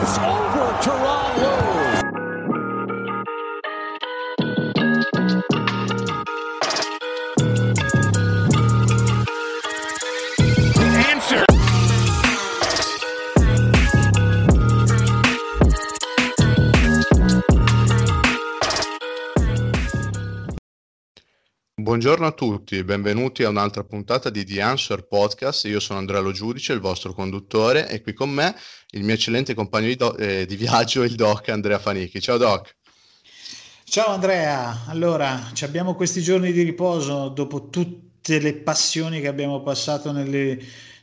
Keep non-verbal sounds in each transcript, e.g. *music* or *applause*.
It's over Teron Lewis. Buongiorno a tutti, benvenuti a un'altra puntata di The Answer Podcast. Io sono Andrea Lo Giudice, il vostro conduttore, e qui con me il mio eccellente compagno di, do- eh, di viaggio, il doc Andrea Fanichi. Ciao doc. Ciao Andrea, allora ci abbiamo questi giorni di riposo dopo tutte le passioni che abbiamo passato nelle,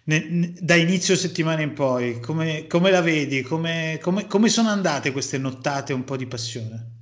ne- da inizio settimana in poi. Come, come la vedi? Come, come- come sono andate queste nottate un po' di passione?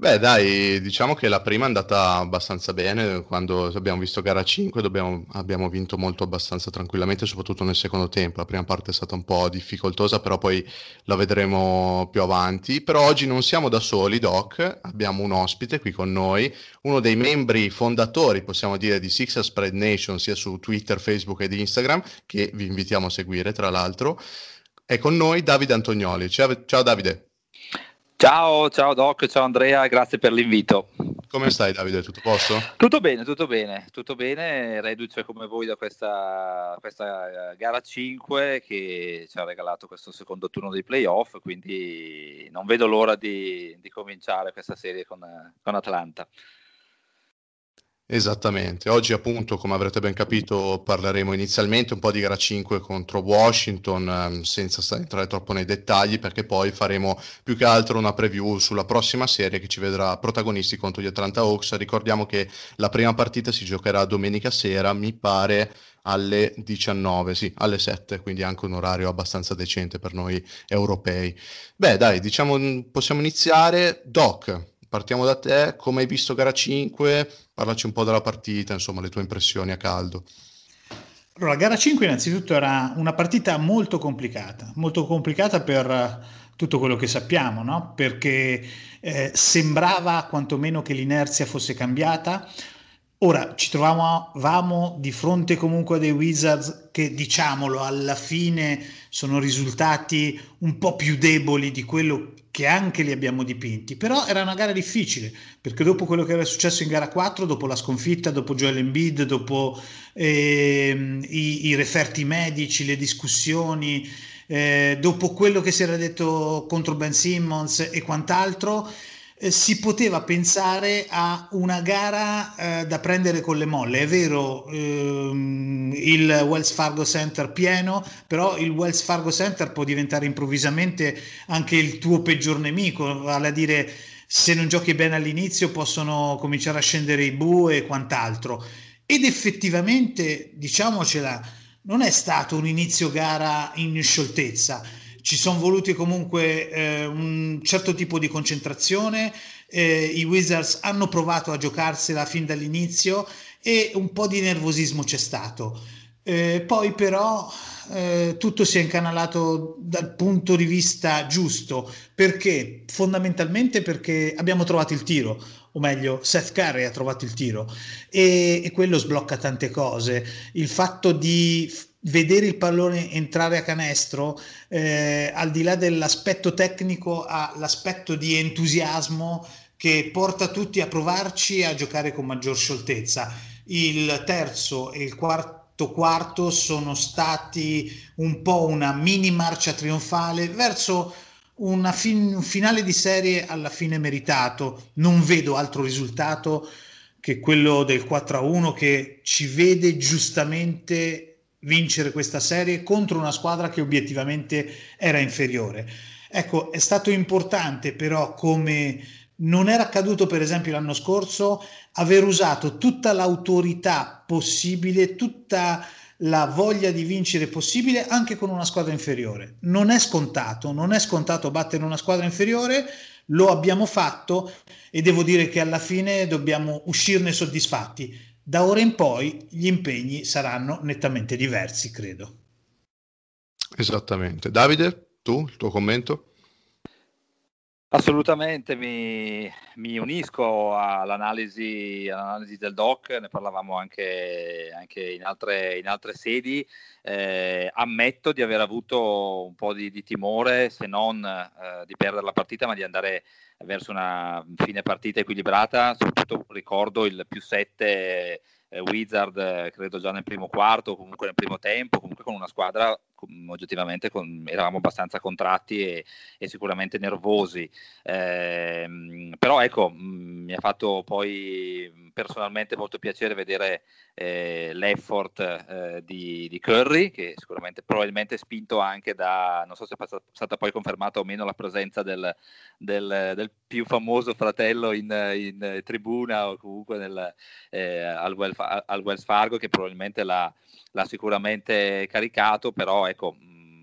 Beh, dai, diciamo che la prima è andata abbastanza bene. Quando abbiamo visto gara 5 dobbiamo- abbiamo vinto molto abbastanza tranquillamente, soprattutto nel secondo tempo. La prima parte è stata un po' difficoltosa, però poi la vedremo più avanti. Però oggi non siamo da soli, Doc, abbiamo un ospite qui con noi, uno dei membri fondatori, possiamo dire, di Sixer Spread Nation, sia su Twitter, Facebook ed Instagram, che vi invitiamo a seguire, tra l'altro. È con noi Davide Antonioli. Ciao, ciao Davide, Ciao, ciao Doc, ciao Andrea, grazie per l'invito. come stai Davide? Tutto posto? Tutto bene, tutto bene, tutto bene, reduce come voi da questa, questa eh, gara 5 che ci ha regalato questo secondo turno dei playoff, quindi non vedo l'ora di, di cominciare questa serie con, con Atlanta. Esattamente, oggi appunto come avrete ben capito parleremo inizialmente un po' di gara 5 contro Washington ehm, senza entrare troppo nei dettagli perché poi faremo più che altro una preview sulla prossima serie che ci vedrà protagonisti contro gli Atlanta Hawks. Ricordiamo che la prima partita si giocherà domenica sera, mi pare alle 19, sì, alle 7, quindi anche un orario abbastanza decente per noi europei. Beh, dai, diciamo possiamo iniziare. Doc, partiamo da te, come hai visto gara 5? Parlaci un po' della partita, insomma, le tue impressioni a caldo. Allora, gara 5 innanzitutto era una partita molto complicata, molto complicata per eh, tutto quello che sappiamo, no? Perché eh, sembrava quantomeno che l'inerzia fosse cambiata. Ora ci trovavamo di fronte comunque a dei Wizards che, diciamolo, alla fine sono risultati un po' più deboli di quello che anche li abbiamo dipinti, però era una gara difficile, perché dopo quello che era successo in gara 4, dopo la sconfitta, dopo Joel Embiid, dopo ehm, i, i referti medici, le discussioni, eh, dopo quello che si era detto contro Ben Simmons e quant'altro, eh, si poteva pensare a una gara eh, da prendere con le molle. È vero, ehm, il Wells Fargo Center pieno, però il Wells Fargo Center può diventare improvvisamente anche il tuo peggior nemico, vale a dire se non giochi bene all'inizio possono cominciare a scendere i bu e quant'altro. Ed effettivamente, diciamocela, non è stato un inizio gara in scioltezza ci sono voluti comunque eh, un certo tipo di concentrazione, eh, i Wizards hanno provato a giocarsela fin dall'inizio e un po' di nervosismo c'è stato. Eh, poi però eh, tutto si è incanalato dal punto di vista giusto, perché fondamentalmente perché abbiamo trovato il tiro, o meglio Seth Curry ha trovato il tiro e, e quello sblocca tante cose. Il fatto di vedere il pallone entrare a canestro, eh, al di là dell'aspetto tecnico, ha l'aspetto di entusiasmo che porta tutti a provarci a giocare con maggior scioltezza. Il terzo e il quarto quarto sono stati un po' una mini marcia trionfale verso una fin- un finale di serie alla fine meritato. Non vedo altro risultato che quello del 4-1 che ci vede giustamente vincere questa serie contro una squadra che obiettivamente era inferiore. Ecco, è stato importante però come non era accaduto per esempio l'anno scorso aver usato tutta l'autorità possibile, tutta la voglia di vincere possibile anche con una squadra inferiore. Non è scontato, non è scontato battere una squadra inferiore, lo abbiamo fatto e devo dire che alla fine dobbiamo uscirne soddisfatti. Da ora in poi gli impegni saranno nettamente diversi, credo. Esattamente. Davide, tu, il tuo commento? Assolutamente, mi, mi unisco all'analisi, all'analisi, del doc, ne parlavamo anche, anche in, altre, in, altre, sedi. Eh, ammetto di aver avuto un po' di, di timore, se non eh, di perdere la partita, ma di andare verso una fine partita equilibrata. Soprattutto ricordo il più 7 eh, Wizard, eh, credo già nel primo quarto, comunque nel primo tempo, comunque con una squadra oggettivamente con, eravamo abbastanza contratti e, e sicuramente nervosi. Eh, però ecco, mi ha fatto poi personalmente molto piacere vedere eh, l'effort eh, di, di, Curry, che sicuramente probabilmente spinto anche da, non so se è stata poi confermata o meno la presenza del, del, del più famoso fratello in, in, tribuna o comunque nel, eh, al, Wells, al, Wells, Fargo, che probabilmente l'ha, l'ha sicuramente caricato, però ecco,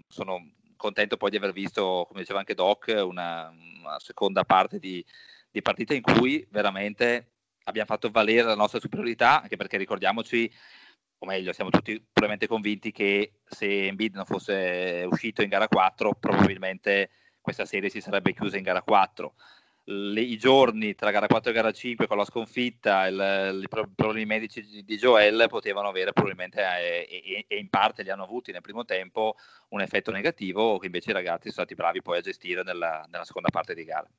sono contento poi di aver visto, come diceva anche Doc, una, una seconda parte di, di partita in cui veramente abbiamo fatto valere la nostra superiorità, anche perché ricordiamoci, o meglio, siamo tutti probabilmente convinti che se Embiid non fosse uscito in gara 4, probabilmente questa serie si sarebbe chiusa in gara 4. Le, I giorni tra gara 4 e gara 5 con la sconfitta, i problemi medici di, di, Joel potevano avere probabilmente, eh, e, e, in parte li hanno avuti nel primo tempo, un effetto negativo che invece i ragazzi sono stati bravi poi a gestire nella, nella seconda parte di gara.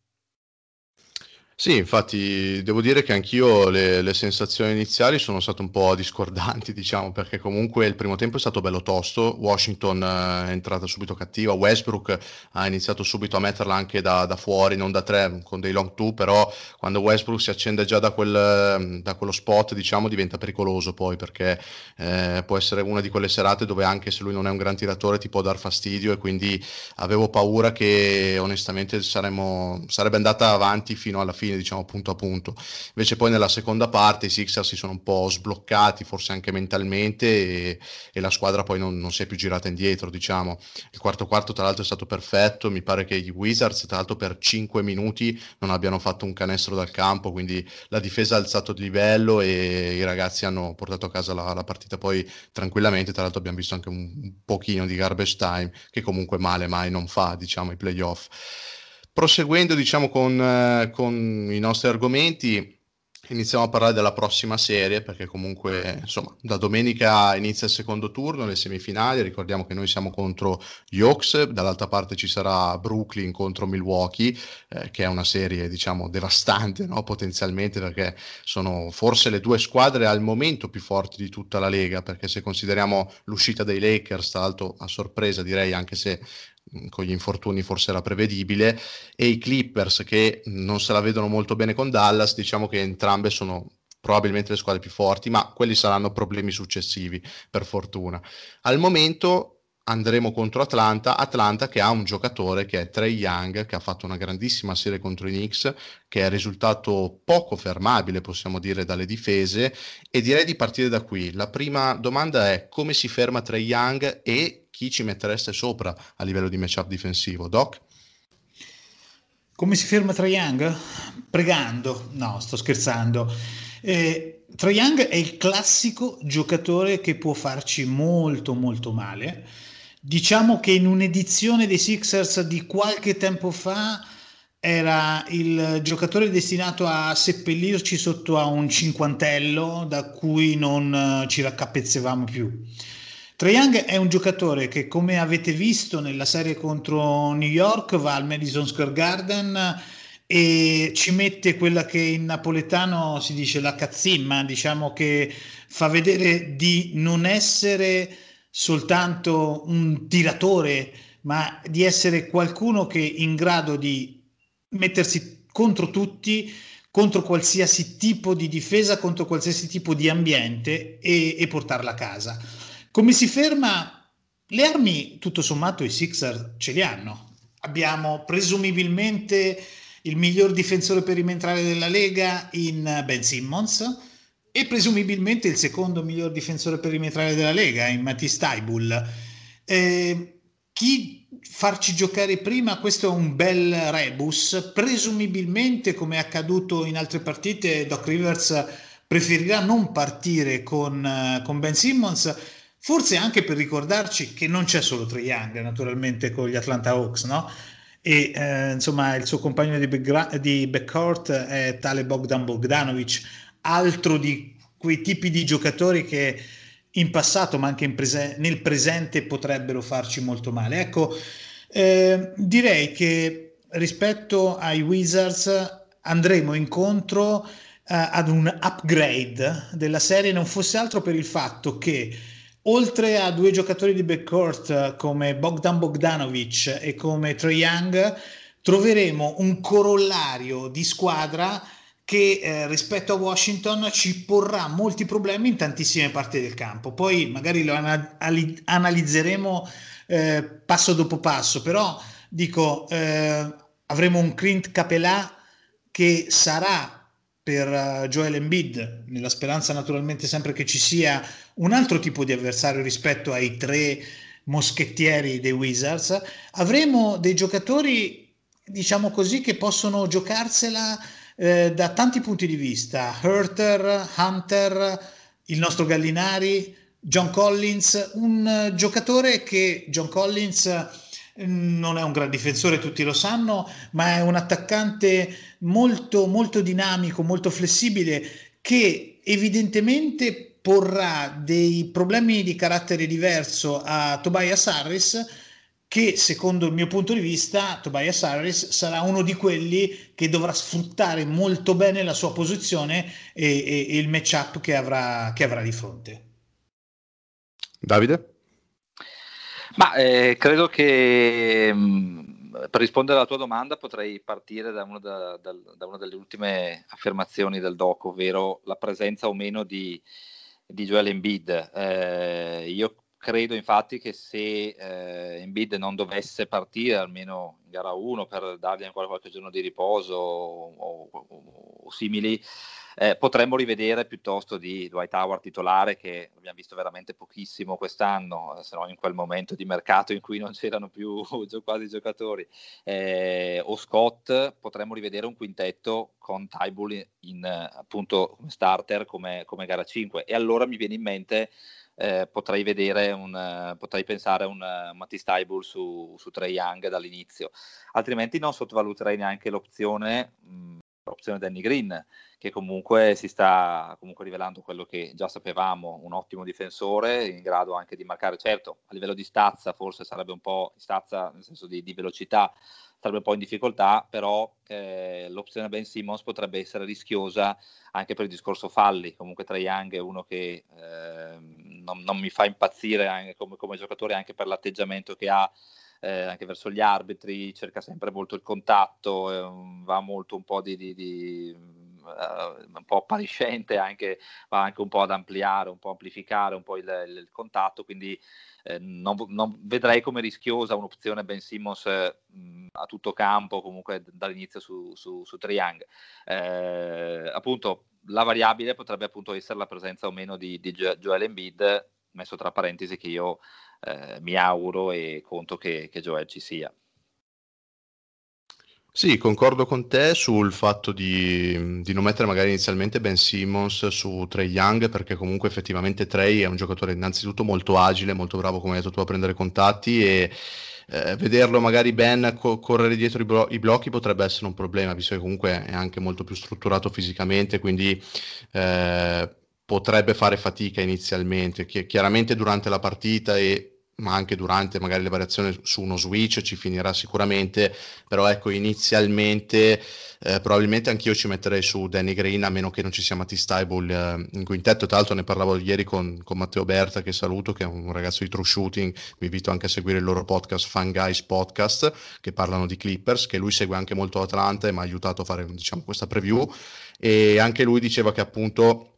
Sì, infatti devo dire che anch'io le, le, sensazioni iniziali sono state un po' discordanti, *laughs* diciamo, perché comunque il primo tempo è stato bello tosto, Washington eh, è entrata subito cattiva, Westbrook ha iniziato subito a metterla anche da, da fuori, non da tre, con dei long two, però quando Westbrook si accende già da, quel, da quello spot, diciamo, diventa pericoloso poi, perché eh, può essere una di quelle serate dove anche se lui non è un gran tiratore ti può dar fastidio e quindi avevo paura che onestamente saremmo, sarebbe andata avanti fino alla fine fine, diciamo punto a punto. Invece poi nella seconda parte i Sixers si sono un po' sbloccati, forse anche mentalmente, e, e la squadra poi non, non, si è più girata indietro, diciamo. Il quarto quarto tra l'altro è stato perfetto, mi pare che i Wizards tra l'altro per 5 minuti non abbiano fatto un canestro dal campo, quindi la difesa ha alzato di livello e i ragazzi hanno portato a casa la, la partita poi tranquillamente, tra l'altro abbiamo visto anche un, un pochino di garbage time che comunque male mai non fa, diciamo, i playoff. Proseguendo diciamo con, eh, con i nostri argomenti, iniziamo a parlare della prossima serie perché comunque insomma da domenica inizia il secondo turno, le semifinali, ricordiamo che noi siamo contro gli Hawks, dall'altra parte ci sarà Brooklyn contro Milwaukee eh, che è una serie diciamo devastante no? potenzialmente perché sono forse le due squadre al momento più forti di tutta la Lega perché se consideriamo l'uscita dei Lakers, tra l'altro a sorpresa direi anche se con gli infortuni forse era prevedibile, e i Clippers che non se la vedono molto bene con Dallas, diciamo che entrambe sono probabilmente le squadre più forti, ma quelli saranno problemi successivi, per fortuna. Al momento andremo contro Atlanta, Atlanta che ha un giocatore che è Trey Young, che ha fatto una grandissima serie contro i Knicks, che è risultato poco fermabile, possiamo dire, dalle difese, e direi di partire da qui. La prima domanda è come si ferma Trey Young e chi ci mettereste sopra a livello di matchup difensivo? Doc? Come si ferma Trae Young? Pregando. No, sto scherzando. Eh, Trae Young è il classico giocatore che può farci molto molto male. Diciamo che in un'edizione dei Sixers di qualche tempo fa era il giocatore destinato a seppellirci sotto a un cinquantello da cui non eh, ci raccapezzevamo più. Trae Young è un giocatore che, come avete visto nella serie contro New York, va al Madison Square Garden e ci mette quella che in napoletano si dice la cazzimma, diciamo che fa vedere di non essere soltanto un tiratore, ma di essere qualcuno che è in grado di mettersi contro tutti, contro qualsiasi tipo di difesa, contro qualsiasi tipo di ambiente e, e portarla a casa. Come si ferma? Le armi, tutto sommato, i Sixers ce li hanno. Abbiamo presumibilmente il miglior difensore perimetrale della Lega in Ben Simmons e presumibilmente il secondo miglior difensore perimetrale della Lega in Matisse Taibul. Eh, chi farci giocare prima, questo è un bel rebus. Presumibilmente, come è accaduto in altre partite, Doc Rivers preferirà non partire con, con Ben Simmons Forse anche per ricordarci che non c'è solo Trae Young, naturalmente, con gli Atlanta Hawks, no? e eh, insomma il suo compagno di, backgra- di backcourt è tale Bogdan Bogdanovic, altro di quei tipi di giocatori che in passato ma anche prese- nel presente potrebbero farci molto male. Ecco, eh, direi che rispetto ai Wizards andremo incontro eh, ad un upgrade della serie, non fosse altro per il fatto che oltre a due giocatori di backcourt come Bogdan Bogdanovic e come Trae Young, troveremo un corollario di squadra che eh, rispetto a Washington ci porrà molti problemi in tantissime parti del campo. Poi magari lo ana- analizzeremo eh, passo dopo passo, però dico, eh, avremo un Clint Capelà che sarà per uh, Joel Embiid, nella speranza naturalmente sempre che ci sia un altro tipo di avversario rispetto ai tre moschettieri dei Wizards, avremo dei giocatori, diciamo così, che possono giocarsela eh, da tanti punti di vista. Herter, Hunter, il nostro Gallinari, John Collins, un giocatore che John Collins non è un gran difensore, tutti lo sanno, ma è un attaccante molto, molto dinamico, molto flessibile, che evidentemente porrà dei problemi di carattere diverso a Tobias Harris, che secondo il mio punto di vista Tobias Harris sarà uno di quelli che dovrà sfruttare molto bene la sua posizione e, e, e il matchup che avrà, che avrà di fronte. Davide? Ma eh, credo che mh, mm, per rispondere alla tua domanda potrei partire da, uno da, da, da, una delle ultime affermazioni del doc, ovvero la presenza o meno di, di Joel Embiid. Eh, io credo infatti che se eh, Embiid non dovesse partire almeno in gara 1 per dargli ancora qualche giorno di riposo o, o, o, simili, eh, potremmo rivedere piuttosto di Dwight Howard titolare che abbiamo visto veramente pochissimo quest'anno, eh, se non in quel momento di mercato in cui non *laughs* c'erano più quasi giocatori, eh, o Scott, potremmo rivedere un quintetto con Tybull in, appunto starter come, come gara 5 e allora mi viene in mente eh, potrei un, uh, potrei pensare a un uh, Matisse Taibul su, su Trey Young dall'inizio, altrimenti non sottovaluterei neanche l'opzione, mh, l'opzione Danny Green, che comunque si sta comunque rivelando quello che già sapevamo, un ottimo difensore, in grado anche di marcare, certo, a livello di stazza forse sarebbe un po' stazza nel senso di, di velocità, sarebbe un po' in difficoltà, però eh, l'opzione Ben Simmons potrebbe essere rischiosa anche per il discorso falli. Comunque Trae Young è uno che eh, non, non, mi fa impazzire come, come, giocatore anche per l'atteggiamento che ha eh, anche verso gli arbitri, cerca sempre molto il contatto, eh, va molto un po' di, di, di uh, un po' appariscente, anche, va anche un po' ad ampliare, un po' amplificare un po' il, il, il contatto, quindi eh, non, non, vedrei come rischiosa un'opzione Ben Simmons eh, a tutto campo, comunque dall'inizio su, su, su Triang. Eh, appunto, la variabile potrebbe appunto essere la presenza o meno di, di Joel Embiid, messo tra parentesi che io eh, mi auguro e conto che, che Joel ci sia. Sì, concordo con te sul fatto di, di, non mettere magari inizialmente Ben Simmons su Trey Young, perché comunque effettivamente Trey è un giocatore innanzitutto molto agile, molto bravo come hai detto tu a prendere contatti e eh, vederlo magari Ben co- correre dietro i, blo- i, blocchi potrebbe essere un problema, visto che comunque è anche molto più strutturato fisicamente, quindi eh, potrebbe fare fatica inizialmente, Chi- chiaramente durante la partita e ma anche durante magari le variazioni su uno switch ci finirà sicuramente, però ecco inizialmente eh, probabilmente anch'io ci metterei su Danny Green a meno che non ci sia Matisse Taibul eh, in quintetto, tra l'altro ne parlavo ieri con, con, Matteo Berta che saluto che è un ragazzo di True Shooting, vi invito anche a seguire il loro podcast Fan Guys Podcast che parlano di Clippers, che lui segue anche molto Atlanta e mi ha aiutato a fare diciamo, questa preview. E anche lui diceva che appunto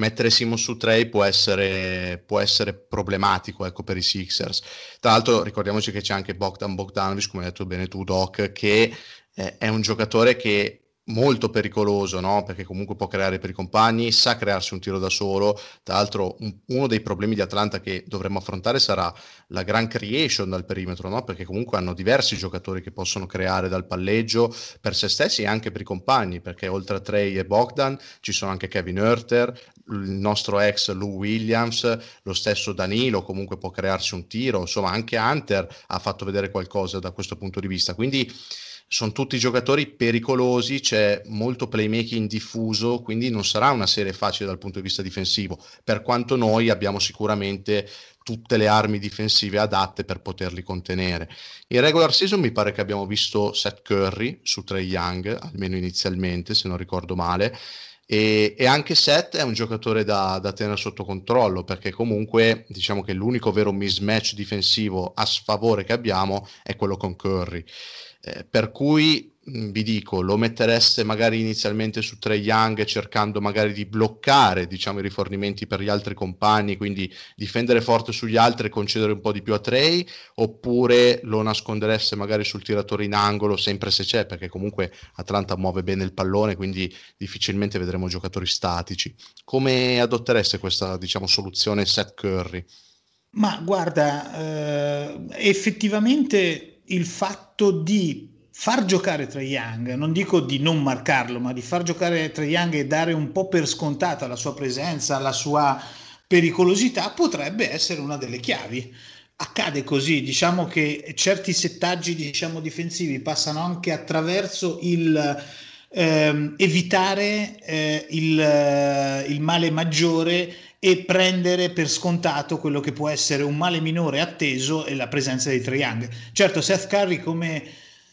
mettere Simon su Trey può essere, può essere problematico ecco, per i Sixers. Tra l'altro ricordiamoci che c'è anche Bogdan Bogdanovic, come hai detto bene tu Doc, che eh, è un giocatore che molto pericoloso, no? perché comunque può creare per i compagni, sa crearsi un tiro da solo. Tra l'altro, un, uno dei problemi di Atlanta che dovremmo affrontare sarà la gran creation dal perimetro, no? perché comunque hanno diversi giocatori che possono creare dal palleggio per se stessi e anche per i compagni, perché oltre a Trey e Bogdan ci sono anche Kevin Herter, il nostro ex Lou Williams, lo stesso Danilo comunque può crearsi un tiro, insomma anche Hunter ha fatto vedere qualcosa da questo punto di vista. Quindi sono tutti giocatori pericolosi, c'è molto playmaking diffuso, quindi non sarà una serie facile dal punto di vista difensivo, per quanto noi abbiamo sicuramente tutte le armi difensive adatte per poterli contenere. In regular season mi pare che abbiamo visto Seth Curry su Trey Young, almeno inizialmente, se non ricordo male, e, e, anche Seth è un giocatore da, da, tenere sotto controllo perché comunque diciamo che l'unico vero mismatch difensivo a sfavore che abbiamo è quello con Curry. Eh, per cui mh, vi dico, lo mettereste magari inizialmente su Trey Young cercando magari di bloccare diciamo, i rifornimenti per gli altri compagni, quindi difendere forte sugli altri e concedere un po' di più a Trey, oppure lo nascondereste magari sul tiratore in angolo, sempre se c'è, perché comunque Atlanta muove bene il pallone, quindi difficilmente vedremo giocatori statici. Come adottereste questa diciamo, soluzione Seth Curry? Ma guarda, eh, effettivamente il fatto di far giocare Trae Young, non dico di non marcarlo, ma di far giocare Trae Young e dare un po' per scontata la sua presenza, la sua pericolosità, potrebbe essere una delle chiavi. Accade così, diciamo che certi settaggi diciamo, difensivi passano anche attraverso il ehm, evitare eh, il, il male maggiore e prendere per scontato quello che può essere un male minore atteso e la presenza di Trae Young. Certo, Seth Curry come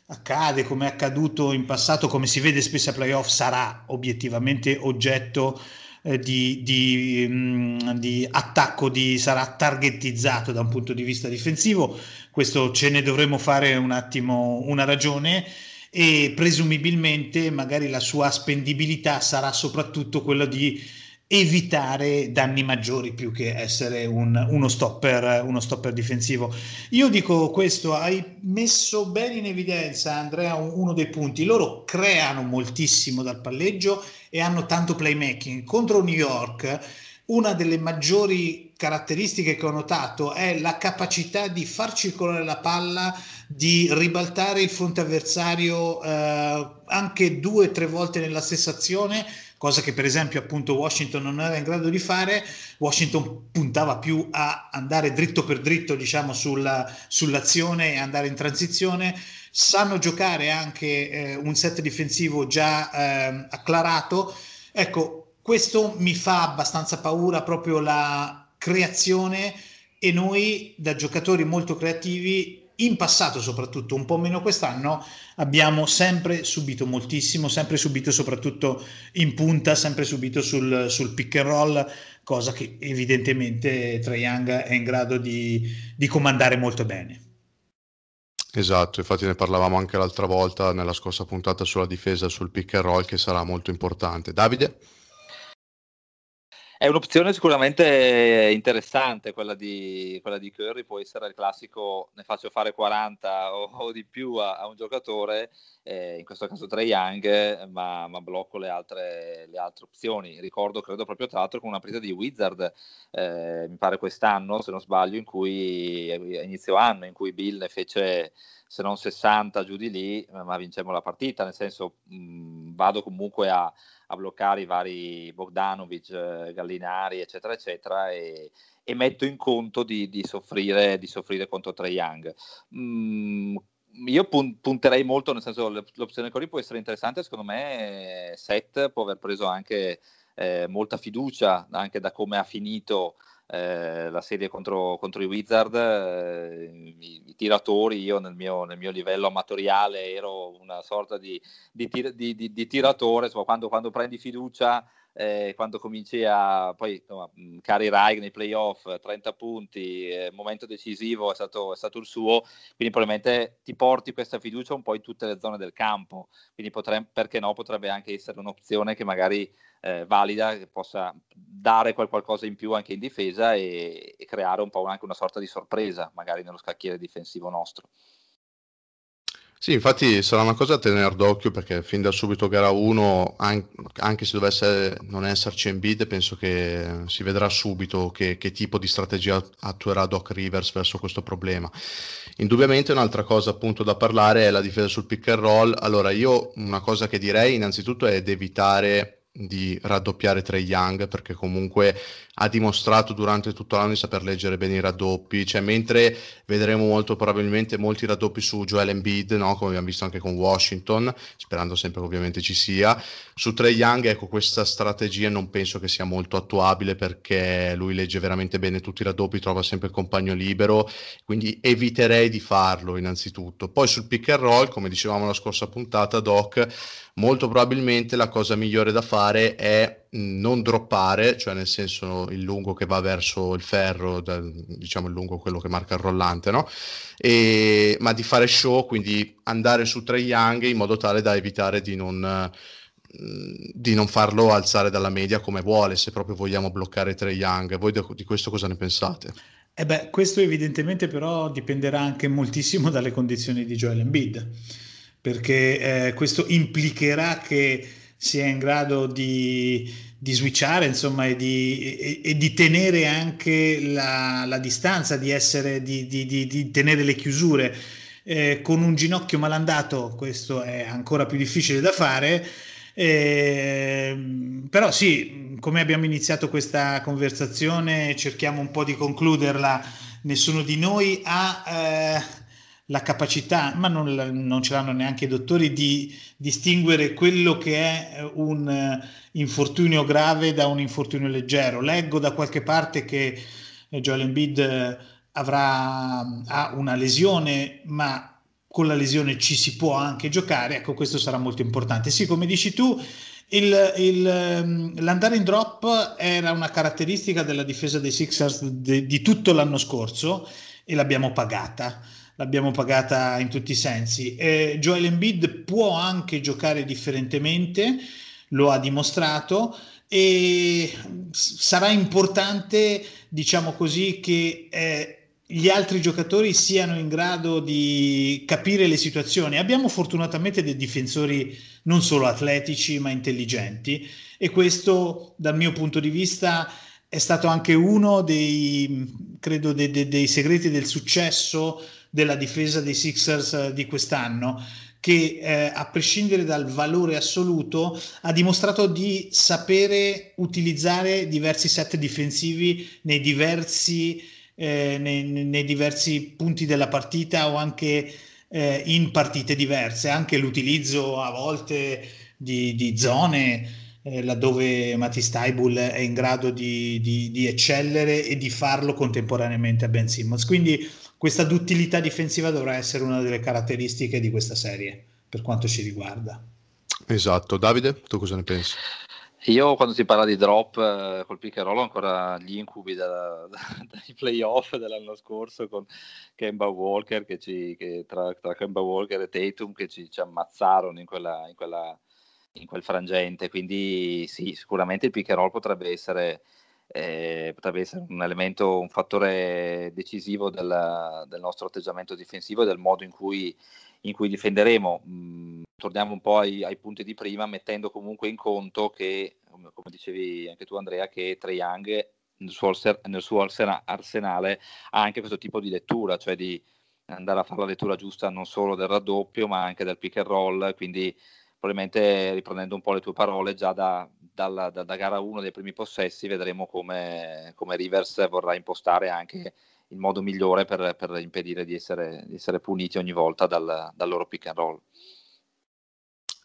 accade, come è accaduto in passato, come si vede spesso a playoff, sarà obiettivamente oggetto eh, di, di, mm, di, attacco, di, sarà targetizzato da un punto di vista difensivo. Questo ce ne dovremo fare un attimo una ragione e presumibilmente magari la sua spendibilità sarà soprattutto quella di evitare danni maggiori più che essere un, uno, stopper, uno stopper difensivo. Io dico questo, hai messo bene in evidenza Andrea uno dei punti, loro creano moltissimo dal palleggio e hanno tanto playmaking. Contro New York una delle maggiori caratteristiche che ho notato è la capacità di far circolare la palla, di ribaltare il fronte avversario eh, anche due o tre volte nella stessa azione cosa che per esempio appunto Washington non era in grado di fare. Washington puntava più a andare dritto per dritto, diciamo, sulla, sull'azione e andare in transizione. Sanno giocare anche eh, un set difensivo già eh, acclarato. Ecco, questo mi fa abbastanza paura proprio la creazione e noi da giocatori molto creativi in passato soprattutto, un po' meno quest'anno, abbiamo sempre subito moltissimo, sempre subito soprattutto in punta, sempre subito sul, sul pick and roll, cosa che evidentemente Trae Young è in grado di, di comandare molto bene. Esatto, infatti ne parlavamo anche l'altra volta nella scorsa puntata sulla difesa sul pick and roll che sarà molto importante. Davide? È un'opzione sicuramente interessante quella di, quella di, Curry, può essere il classico ne faccio fare 40 o, o di più a, a un giocatore, eh, in questo caso Trey Young, ma, ma blocco le altre, le altre, opzioni. Ricordo, credo proprio tra l'altro, con una presa di Wizard, eh, mi pare quest'anno, se non sbaglio, in cui inizio anno, in cui Bill ne fece se non 60 giù di lì, ma vincemmo la partita, nel senso mh, vado comunque a a bloccare i vari Bogdanovic, eh, Gallinari, eccetera, eccetera, e, e metto in conto di, di, soffrire, di soffrire contro Trae Young. Mm, io pun- punterei molto, nel senso l'opzione Cori può essere interessante, secondo me Seth può aver preso anche eh, molta fiducia anche da come ha finito eh, la serie contro, contro i Wizard, eh, i, i, tiratori, io nel mio, nel mio, livello amatoriale ero una sorta di, di, di, di tiratore, insomma, quando, quando prendi fiducia eh, quando cominci a poi insomma, Cari Raig nei playoff 30 punti eh, momento decisivo è stato, è stato, il suo quindi probabilmente ti porti questa fiducia un po' in tutte le zone del campo. Quindi potrei, perché no potrebbe anche essere un'opzione che magari eh, valida che possa dare quel qualcosa in più anche in difesa e, e creare un po' anche una sorta di sorpresa magari nello scacchiere difensivo nostro Sì, infatti sarà una cosa da tenere d'occhio perché fin da subito gara 1, anche se dovesse non esserci Embiid, penso che si vedrà subito che, che, tipo di strategia attuerà Doc Rivers verso questo problema. Indubbiamente un'altra cosa appunto da parlare è la difesa sul pick and roll. Allora io una cosa che direi innanzitutto è di evitare di raddoppiare Trey Young perché comunque ha dimostrato durante tutto l'anno di saper leggere bene i raddoppi, cioè mentre vedremo molto probabilmente molti raddoppi su Joel Embiid, no? come abbiamo visto anche con Washington, sperando sempre che ovviamente ci sia, su Trey Young ecco questa strategia non penso che sia molto attuabile perché lui legge veramente bene tutti i raddoppi, trova sempre il compagno libero, quindi eviterei di farlo innanzitutto. Poi sul pick and roll, come dicevamo la scorsa puntata, Doc, molto probabilmente la cosa migliore da fare è non droppare, cioè nel senso il lungo che va verso il ferro, diciamo il lungo quello che marca il rollante, no? E, ma di fare show, quindi andare su Trae Young in modo tale da evitare di non, di non farlo alzare dalla media come vuole, se proprio vogliamo bloccare Trae Young. Voi di questo cosa ne pensate? Eh beh, questo evidentemente però dipenderà anche moltissimo dalle condizioni di Joel Embiid, perché eh, questo implicherà che sia in grado di, di switchare insomma, e, di, e, e di tenere anche la, la distanza, di, essere, di, di, tenere le chiusure. Eh, con un ginocchio malandato questo è ancora più difficile da fare. Eh, però sì, come abbiamo iniziato questa conversazione, cerchiamo un po' di concluderla. Nessuno di noi ha eh, la capacità, ma non, non, ce l'hanno neanche i dottori, di distinguere quello che è eh, un eh, infortunio grave da un infortunio leggero. Leggo da qualche parte che eh, Joel Embiid avrà ha una lesione, ma con la lesione ci si può anche giocare. Ecco, questo sarà molto importante. Sì, come dici tu, il, il, ehm, l'andare in drop era una caratteristica della difesa dei Sixers de, di tutto l'anno scorso e l'abbiamo pagata l'abbiamo pagata in tutti i sensi. Eh, Joel Embiid può anche giocare differentemente, lo ha dimostrato e sarà importante, diciamo così, che eh, gli altri giocatori siano in grado di capire le situazioni. Abbiamo fortunatamente dei difensori non solo atletici ma intelligenti e questo dal mio punto di vista è stato anche uno dei, credo, dei, dei, dei segreti del successo della difesa dei Sixers eh, di quest'anno che eh, a prescindere dal valore assoluto ha dimostrato di sapere utilizzare diversi set difensivi nei diversi, eh, nei, nei diversi punti della partita o anche eh, in partite diverse, anche l'utilizzo a volte di, di zone eh, laddove Matti Staibul è in grado di, di, di, eccellere e di farlo contemporaneamente a Ben Simmons. Quindi questa duttilità difensiva dovrà essere una delle caratteristiche di questa serie per quanto ci riguarda. Esatto, Davide, tu cosa ne pensi? Io quando si parla di drop eh, col pick and roll ho ancora gli incubi da, da, *laughs* dai playoff dell'anno scorso con Kemba Walker che ci, che tra, tra Kemba Walker e Tatum che ci, ci ammazzarono in, quella, in, quella, in quel frangente quindi sì sicuramente il pick and roll potrebbe essere eh, potrebbe essere un elemento, un fattore decisivo del, del, nostro atteggiamento difensivo e del modo in cui, in cui difenderemo. Mm, torniamo un po' ai, ai, punti di prima, mettendo comunque in conto che, come, dicevi anche tu Andrea, che Trae Young nel suo, nel suo arsenale ha anche questo tipo di lettura, cioè di andare a fare la lettura giusta non solo del raddoppio ma anche del pick and roll, quindi probabilmente riprendendo un po' le tue parole già da, dalla, da, da gara 1 dei primi possessi vedremo come, come, Rivers vorrà impostare anche il modo migliore per, per impedire di essere, di essere, puniti ogni volta dal, dal loro pick and roll.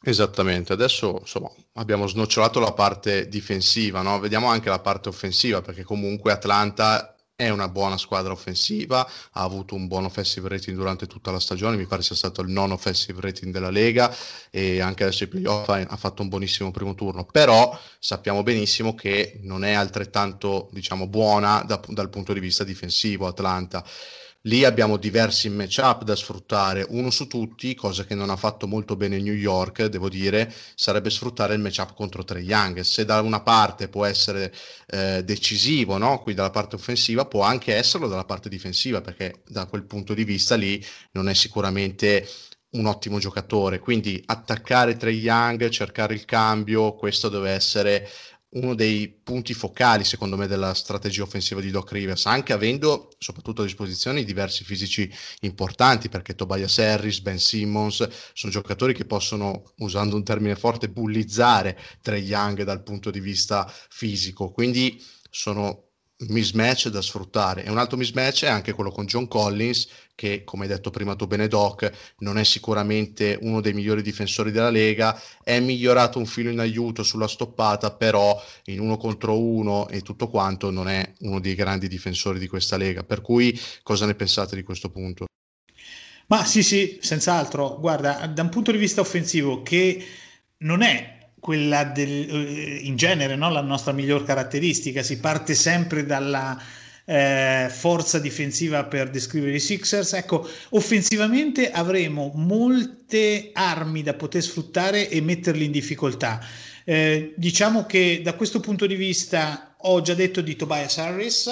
Esattamente, adesso insomma, abbiamo snocciolato la parte difensiva, no? vediamo anche la parte offensiva perché comunque Atlanta è una buona squadra offensiva, ha avuto un buon offensive rating durante tutta la stagione, mi pare sia stato il non offensive rating della Lega e anche adesso i playoff ha fatto un buonissimo primo turno, però sappiamo benissimo che non è altrettanto diciamo, buona da, dal punto di vista difensivo Atlanta Lì abbiamo diversi matchup da sfruttare, uno su tutti, cosa che non ha fatto molto bene New York, devo dire, sarebbe sfruttare il matchup contro Trey Young. Se da una parte può essere eh, decisivo, no? qui dalla parte offensiva, può anche esserlo dalla parte difensiva, perché da quel punto di vista lì non è sicuramente un ottimo giocatore, quindi attaccare Trey Young, cercare il cambio, questo deve essere uno dei punti focali, secondo me, della strategia offensiva di Doc Rivers, anche avendo soprattutto a disposizione diversi fisici importanti, perché Tobias Harris, Ben Simmons sono giocatori che possono, usando un termine forte, bullizzare Trey Young dal punto di vista fisico. Quindi sono mismatch da sfruttare. E un altro mismatch è anche quello con John Collins, che come hai detto prima tu Benedoc, non è sicuramente uno dei migliori difensori della Lega, è migliorato un filo in aiuto sulla stoppata, però in uno contro uno e tutto quanto non è uno dei grandi difensori di questa Lega. Per cui cosa ne pensate di questo punto? Ma sì, sì, senz'altro. Guarda, da un punto di vista offensivo che non è quella del, eh, in genere, no? la nostra miglior caratteristica. Si parte sempre dalla eh, forza difensiva per descrivere i Sixers. Ecco, offensivamente avremo molte armi da poter sfruttare e metterli in difficoltà. Eh, diciamo che da questo punto di vista ho già detto di Tobias Harris.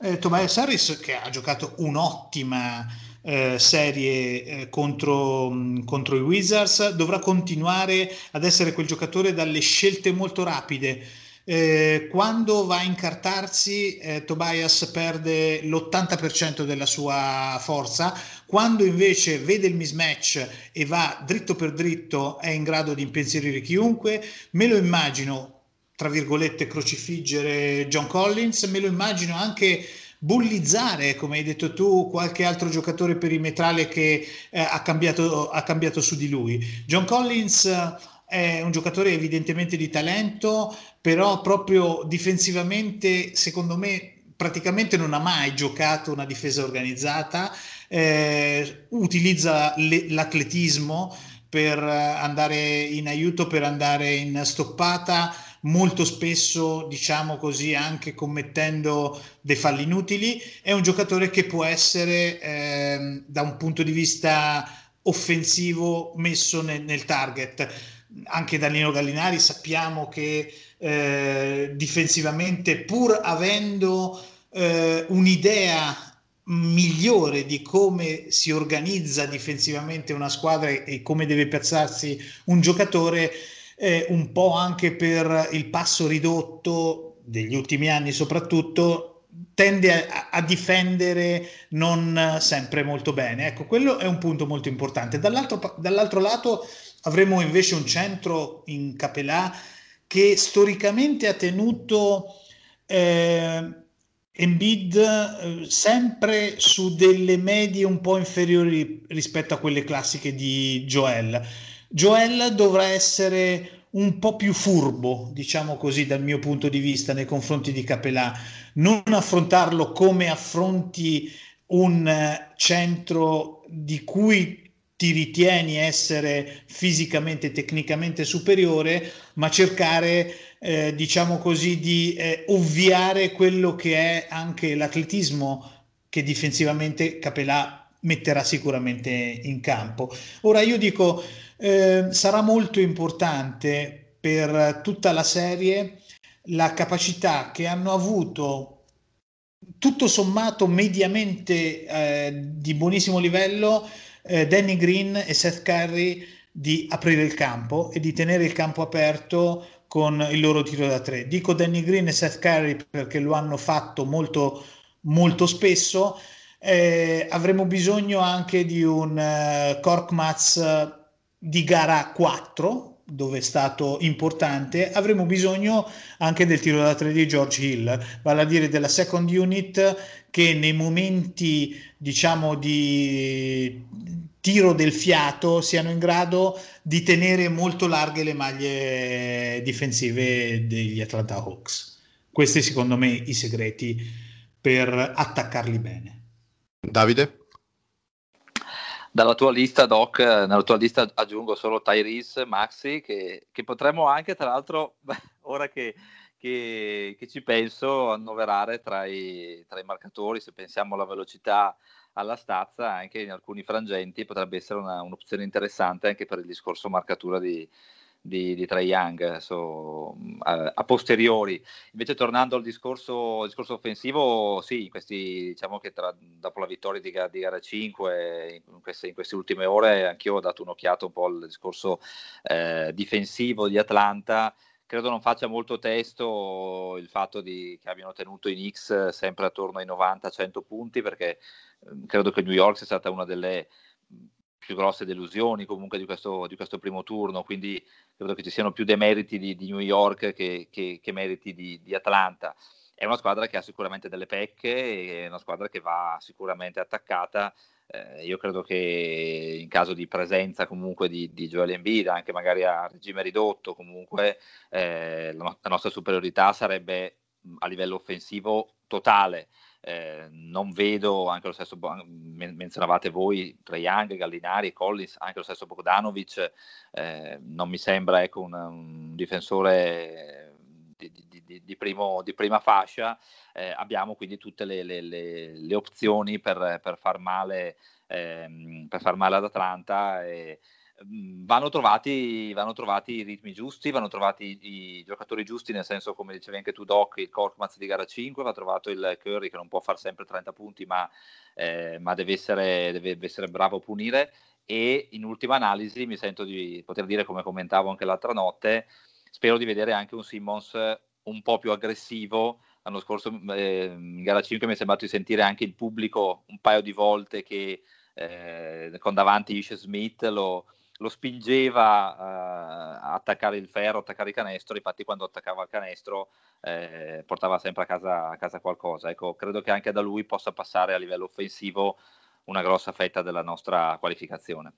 Eh, Tobias Harris che ha giocato un'ottima eh, serie eh, contro, mm, contro, i Wizards, dovrà continuare ad essere quel giocatore dalle scelte molto rapide. Eh, quando va a incartarsi, eh, Tobias perde l'80% della sua forza, quando invece vede il mismatch e va dritto per dritto è in grado di impensierire chiunque. Me lo immagino, tra virgolette, crocifiggere John Collins, me lo immagino anche bullizzare, come hai detto tu, qualche altro giocatore perimetrale che eh, ha, cambiato, ha, cambiato, su di lui. John Collins eh, è un giocatore evidentemente di talento, però proprio difensivamente, secondo me, praticamente non ha mai giocato una difesa organizzata, eh, utilizza le, l'atletismo per andare in aiuto, per andare in stoppata molto spesso, diciamo così, anche commettendo dei falli inutili. È un giocatore che può essere eh, da un punto di vista offensivo messo nel, nel target. Anche Danilo Gallinari sappiamo che eh, difensivamente, pur avendo eh, un'idea migliore di come si organizza difensivamente una squadra e come deve piazzarsi un giocatore, eh, un po' anche per il passo ridotto degli ultimi anni soprattutto, tende a, a, difendere non sempre molto bene. Ecco, quello è un punto molto importante. Dall'altro, dall'altro lato avremo invece un centro in Capelà che storicamente ha tenuto eh, Embiid eh, sempre su delle medie un po' inferiori rispetto a quelle classiche di Joel Joel dovrà essere un po' più furbo, diciamo così, dal mio punto di vista nei confronti di Capelà, non affrontarlo come affronti un eh, centro di cui ti ritieni essere fisicamente tecnicamente superiore, ma cercare, eh, diciamo così, di eh, ovviare quello che è anche l'atletismo che difensivamente Capelà metterà sicuramente in campo. Ora io dico eh, sarà molto importante per tutta la serie la capacità che hanno avuto tutto sommato mediamente eh, di buonissimo livello eh, Danny Green e Seth Curry di aprire il campo e di tenere il campo aperto con il loro tiro da tre. Dico Danny Green e Seth Curry perché lo hanno fatto molto, molto spesso. Eh, avremo bisogno anche di un uh, Korkmaz di gara 4 dove è stato importante, avremo bisogno anche del tiro da 3 di George Hill, vale a dire della second unit che nei momenti diciamo di tiro del fiato siano in grado di tenere molto larghe le maglie difensive degli Atlanta Hawks. Questi secondo me i segreti per attaccarli bene. Davide? Dalla tua lista, Doc, nella tua lista aggiungo solo Tyrese, Maxi, che, che potremmo anche, tra l'altro, *laughs* ora che, che, che, ci penso, annoverare tra i, tra i, marcatori, se pensiamo alla velocità, alla stazza, anche in alcuni frangenti potrebbe essere una, un'opzione interessante anche per il discorso marcatura di, di, di Trae Young so, a, a, posteriori. Invece tornando al discorso, al discorso offensivo, sì, questi, diciamo che tra, dopo la vittoria di, di gara 5, in queste, in queste, ultime ore, anch'io ho dato un'occhiata un po' al discorso eh, difensivo di Atlanta credo non faccia molto testo il fatto di, che abbiano tenuto i Knicks sempre attorno ai 90-100 punti perché eh, credo che New York sia stata una delle più grosse delusioni comunque di questo, di questo, primo turno, quindi credo che ci siano più demeriti di, di New York che, che, che meriti di, di, Atlanta. È una squadra che ha sicuramente delle pecche, è una squadra che va sicuramente attaccata. Eh, io credo che in caso di presenza comunque di, di Joel Embiid, anche magari a regime ridotto, comunque eh, la, la nostra superiorità sarebbe a livello offensivo totale. Eh, non vedo anche lo stesso, menzionavate voi, Young, Gallinari, Collins, anche lo stesso Bogdanovic, eh, non mi sembra ecco, un, un difensore di, di, di, primo, di prima fascia, eh, abbiamo quindi tutte le, le, le, le opzioni per, per, far male, ehm, per far male ad Atlanta. E, vanno trovati, vanno trovati, i ritmi giusti, vanno trovati i, giocatori giusti, nel senso, come dicevi anche tu, Doc, il Korkmaz di gara 5, va trovato il Curry che non può fare sempre 30 punti, ma, eh, ma deve, essere, deve, essere, bravo a punire. E in ultima analisi mi sento di poter dire, come commentavo anche l'altra notte, spero di vedere anche un Simmons un po' più aggressivo. L'anno scorso eh, in gara 5 mi è sembrato di sentire anche il pubblico un paio di volte che eh, con davanti Ish Smith lo, lo spingeva uh, a attaccare il ferro, attaccare il canestro, infatti quando attaccava il canestro eh, portava sempre a casa, a casa, qualcosa. Ecco, credo che anche da lui possa passare a livello offensivo una grossa fetta della nostra qualificazione.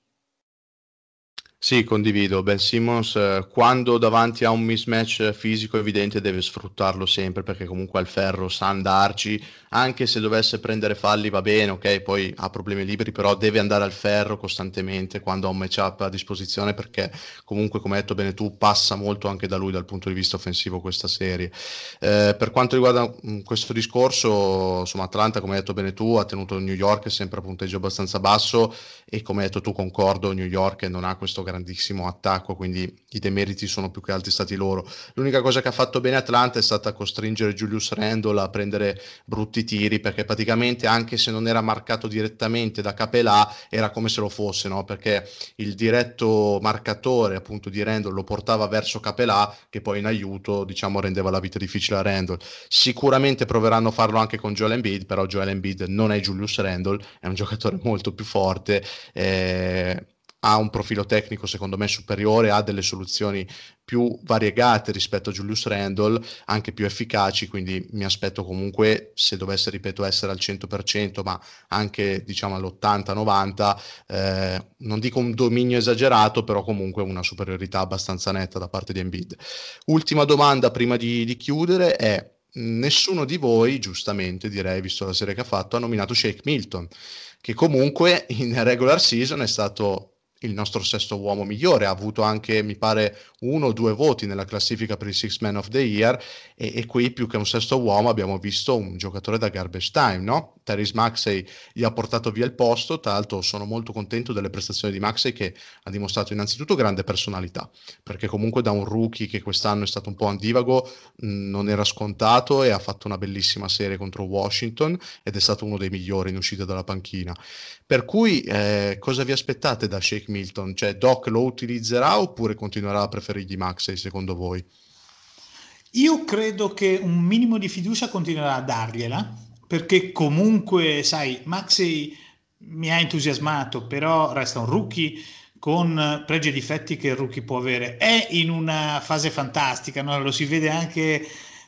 Sì, condivido. Ben Simmons, eh, quando davanti a un mismatch fisico evidente, deve sfruttarlo sempre perché comunque al ferro sa andarci. Anche se dovesse prendere falli va bene, ok, poi ha problemi liberi, però deve andare al ferro costantemente quando ha un matchup a disposizione perché comunque, come hai detto bene tu, passa molto anche da lui dal punto di vista offensivo questa serie. Eh, per quanto riguarda mh, questo discorso, insomma, Atlanta, come hai detto bene tu, ha tenuto New York sempre a punteggio abbastanza basso e come hai detto tu, concordo, New York non ha questo grande grandissimo attacco, quindi i demeriti sono più che altri stati loro. L'unica cosa che ha fatto bene Atlanta è stata costringere Julius Randle a prendere brutti tiri, perché praticamente anche se non era marcato direttamente da Capelà, era come se lo fosse, no? perché il diretto marcatore appunto di Randle lo portava verso Capelà, che poi in aiuto diciamo rendeva la vita difficile a Randle. Sicuramente proveranno a farlo anche con Joel Embiid, però Joel Embiid non è Julius Randle, è un giocatore molto più forte. Eh, ha un profilo tecnico secondo me superiore, ha delle soluzioni più variegate rispetto a Julius Randle, anche più efficaci, quindi mi aspetto comunque, se dovesse, ripeto, essere al 100%, ma anche diciamo all'80-90, eh, non dico un dominio esagerato, però comunque una superiorità abbastanza netta da parte di Embiid. Ultima domanda prima di, di chiudere è, nessuno di voi, giustamente direi, visto la serie che ha fatto, ha nominato Shake Milton, che comunque in regular season è stato il nostro sesto uomo migliore, ha avuto anche, mi pare, uno o due voti nella classifica per il Six Man of the Year e, e, qui più che un sesto uomo abbiamo visto un giocatore da garbage time, no? Terry Maxey gli ha portato via il posto, tra l'altro sono molto contento delle prestazioni di Maxey che ha dimostrato innanzitutto grande personalità, perché comunque da un rookie che quest'anno è stato un po' andivago mh, non era scontato e ha fatto una bellissima serie contro Washington ed è stato uno dei migliori in uscita dalla panchina. Per cui eh, cosa vi aspettate da Shake Milton? Cioè Doc lo utilizzerà oppure continuerà a preferirgli Maxey secondo voi? Io credo che un minimo di fiducia continuerà a dargliela, perché comunque, sai, Maxey mi ha entusiasmato, però resta un rookie con pregi e difetti che il rookie può avere. È in una fase fantastica, no? lo si vede anche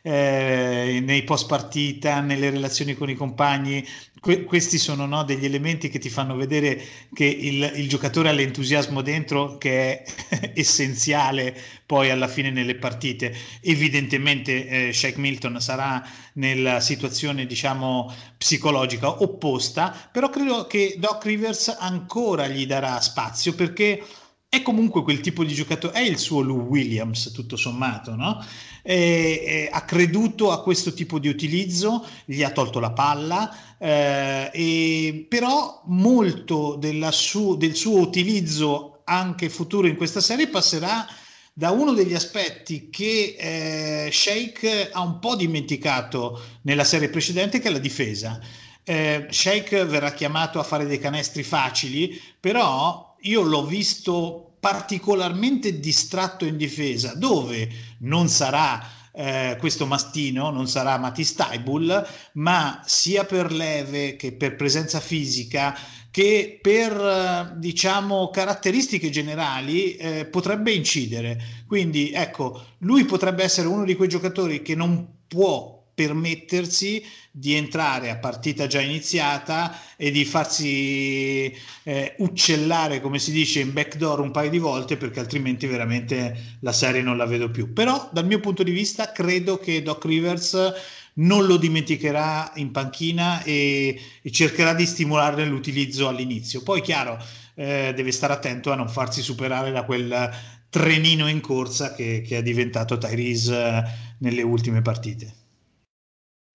eh, nei post partita, nelle relazioni con i compagni. Que- questi sono no, degli elementi che ti fanno vedere che il, il, giocatore ha l'entusiasmo dentro che è *laughs* essenziale poi alla fine nelle partite. Evidentemente eh, Shaq Milton sarà nella situazione diciamo psicologica opposta, però credo che Doc Rivers ancora gli darà spazio perché è comunque quel tipo di giocatore, è il suo Lou Williams tutto sommato, no? E, e, ha creduto a questo tipo di utilizzo, gli ha tolto la palla, eh, e, però molto su, del suo utilizzo anche futuro in questa serie passerà da uno degli aspetti che eh, Sheikh ha un po' dimenticato nella serie precedente, che è la difesa. Eh, Sheikh verrà chiamato a fare dei canestri facili, però io l'ho visto particolarmente distratto in difesa, dove non sarà eh, questo mastino non sarà Matisse Taibul, ma sia per leve che per presenza fisica che per diciamo caratteristiche generali eh, potrebbe incidere. Quindi ecco, lui potrebbe essere uno di quei giocatori che non può permettersi di entrare a partita già iniziata e di farsi eh, uccellare, come si dice, in backdoor un paio di volte perché altrimenti veramente la serie non la vedo più. Però dal mio punto di vista credo che Doc Rivers non lo dimenticherà in panchina e, e cercherà di stimolarne l'utilizzo all'inizio. Poi chiaro, eh, deve stare attento a non farsi superare da quel trenino in corsa che, che è diventato Tyrese eh, nelle ultime partite.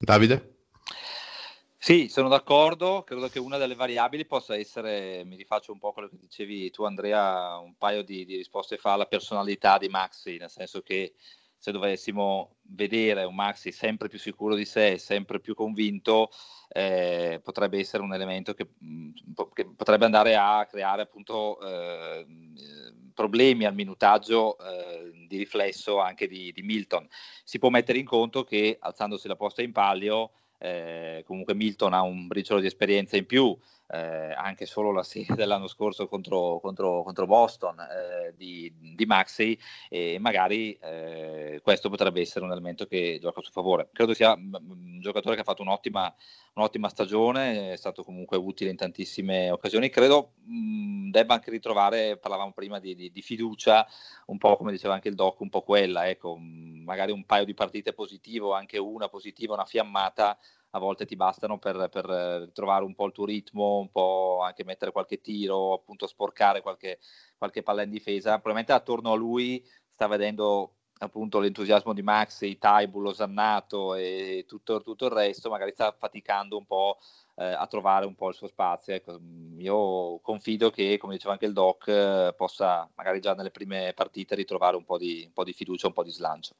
Davide? Sì, sono d'accordo, credo che una delle variabili possa essere, mi rifaccio un po' quello che dicevi tu Andrea, un paio di, di risposte fa alla personalità di Maxi, nel senso che se dovessimo vedere un Maxi sempre più sicuro di sé, sempre più convinto, eh, potrebbe essere un elemento che, mm, che, potrebbe andare a creare appunto eh, problemi al minutaggio eh, di riflesso anche di, di, Milton. Si può mettere in conto che alzandosi la posta in palio, eh, comunque Milton ha un briciolo di esperienza in più, eh, anche solo la serie *laughs* dell'anno scorso contro, contro, contro Boston eh, di, di, Maxi e magari eh, questo potrebbe essere un elemento che gioca a suo favore. Credo sia un giocatore che ha fatto un'ottima, un'ottima stagione, è stato comunque utile in tantissime occasioni, credo mh, debba anche ritrovare, parlavamo prima di, di, di, fiducia, un po' come diceva anche il doc, un po' quella, ecco, magari un paio di partite positive, anche una positiva, una fiammata a volte ti bastano per, per trovare un po' il tuo ritmo, un po' anche mettere qualche tiro, appunto sporcare qualche, qualche palla in difesa. Probabilmente attorno a lui sta vedendo appunto l'entusiasmo di Maxi, Taibu, Losannato e tutto, tutto, il resto, magari sta faticando un po' eh, a trovare un po' il suo spazio. Ecco, io confido che, come diceva anche il Doc, eh, possa magari già nelle prime partite ritrovare un po' di, un po di fiducia, un po' di slancio.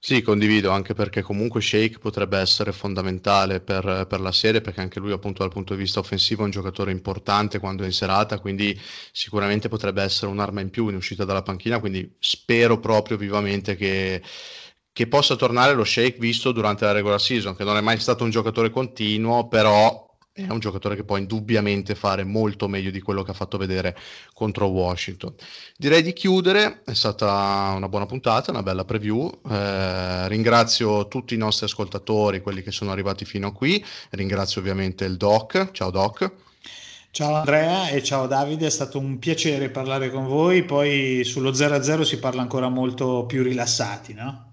Sì, condivido, anche perché comunque Shake potrebbe essere fondamentale per, per, la serie, perché anche lui appunto dal punto di vista offensivo è un giocatore importante quando è in serata, quindi sicuramente potrebbe essere un'arma in più in uscita dalla panchina, quindi spero proprio vivamente che, che possa tornare lo Shake visto durante la regular season, che non è mai stato un giocatore continuo, però è un giocatore che può indubbiamente fare molto meglio di quello che ha fatto vedere contro Washington. Direi di chiudere, è stata una buona puntata, una bella preview. Eh, ringrazio tutti i nostri ascoltatori, quelli che sono arrivati fino a qui. Ringrazio ovviamente il Doc. Ciao Doc. Ciao Andrea e ciao Davide, è stato un piacere parlare con voi. Poi sullo 0-0 si parla ancora molto più rilassati, no?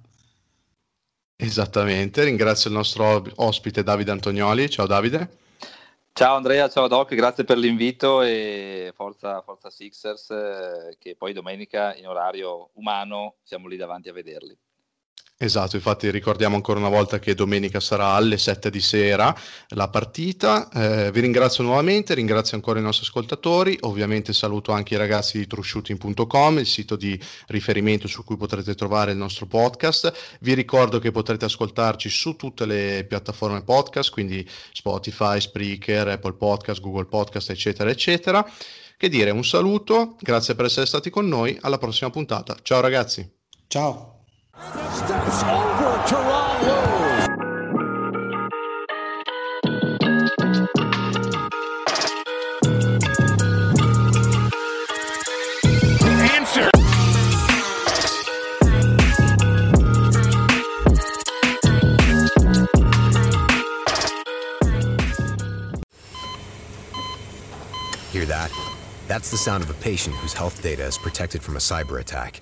Esattamente, ringrazio il nostro ospite Davide Antonioli. Ciao Davide. Ciao Andrea, ciao Doc, grazie per l'invito e forza, forza Sixers eh, che poi domenica in orario umano siamo lì davanti a vederli. Esatto, infatti ricordiamo ancora una volta che domenica sarà alle 7 di sera la partita. Eh, vi ringrazio nuovamente, ringrazio ancora i nostri ascoltatori, ovviamente saluto anche i ragazzi di trueshooting.com, il sito di riferimento su cui potrete trovare il nostro podcast. Vi ricordo che potrete ascoltarci su tutte le piattaforme podcast, quindi Spotify, Spreaker, Apple Podcast, Google Podcast, eccetera, eccetera. Che dire, un saluto, grazie per essere stati con noi, alla prossima puntata. Ciao ragazzi. Ciao. Steps over Teron. Answer. Hear that? That's the sound of a patient whose health data is protected from a cyber attack.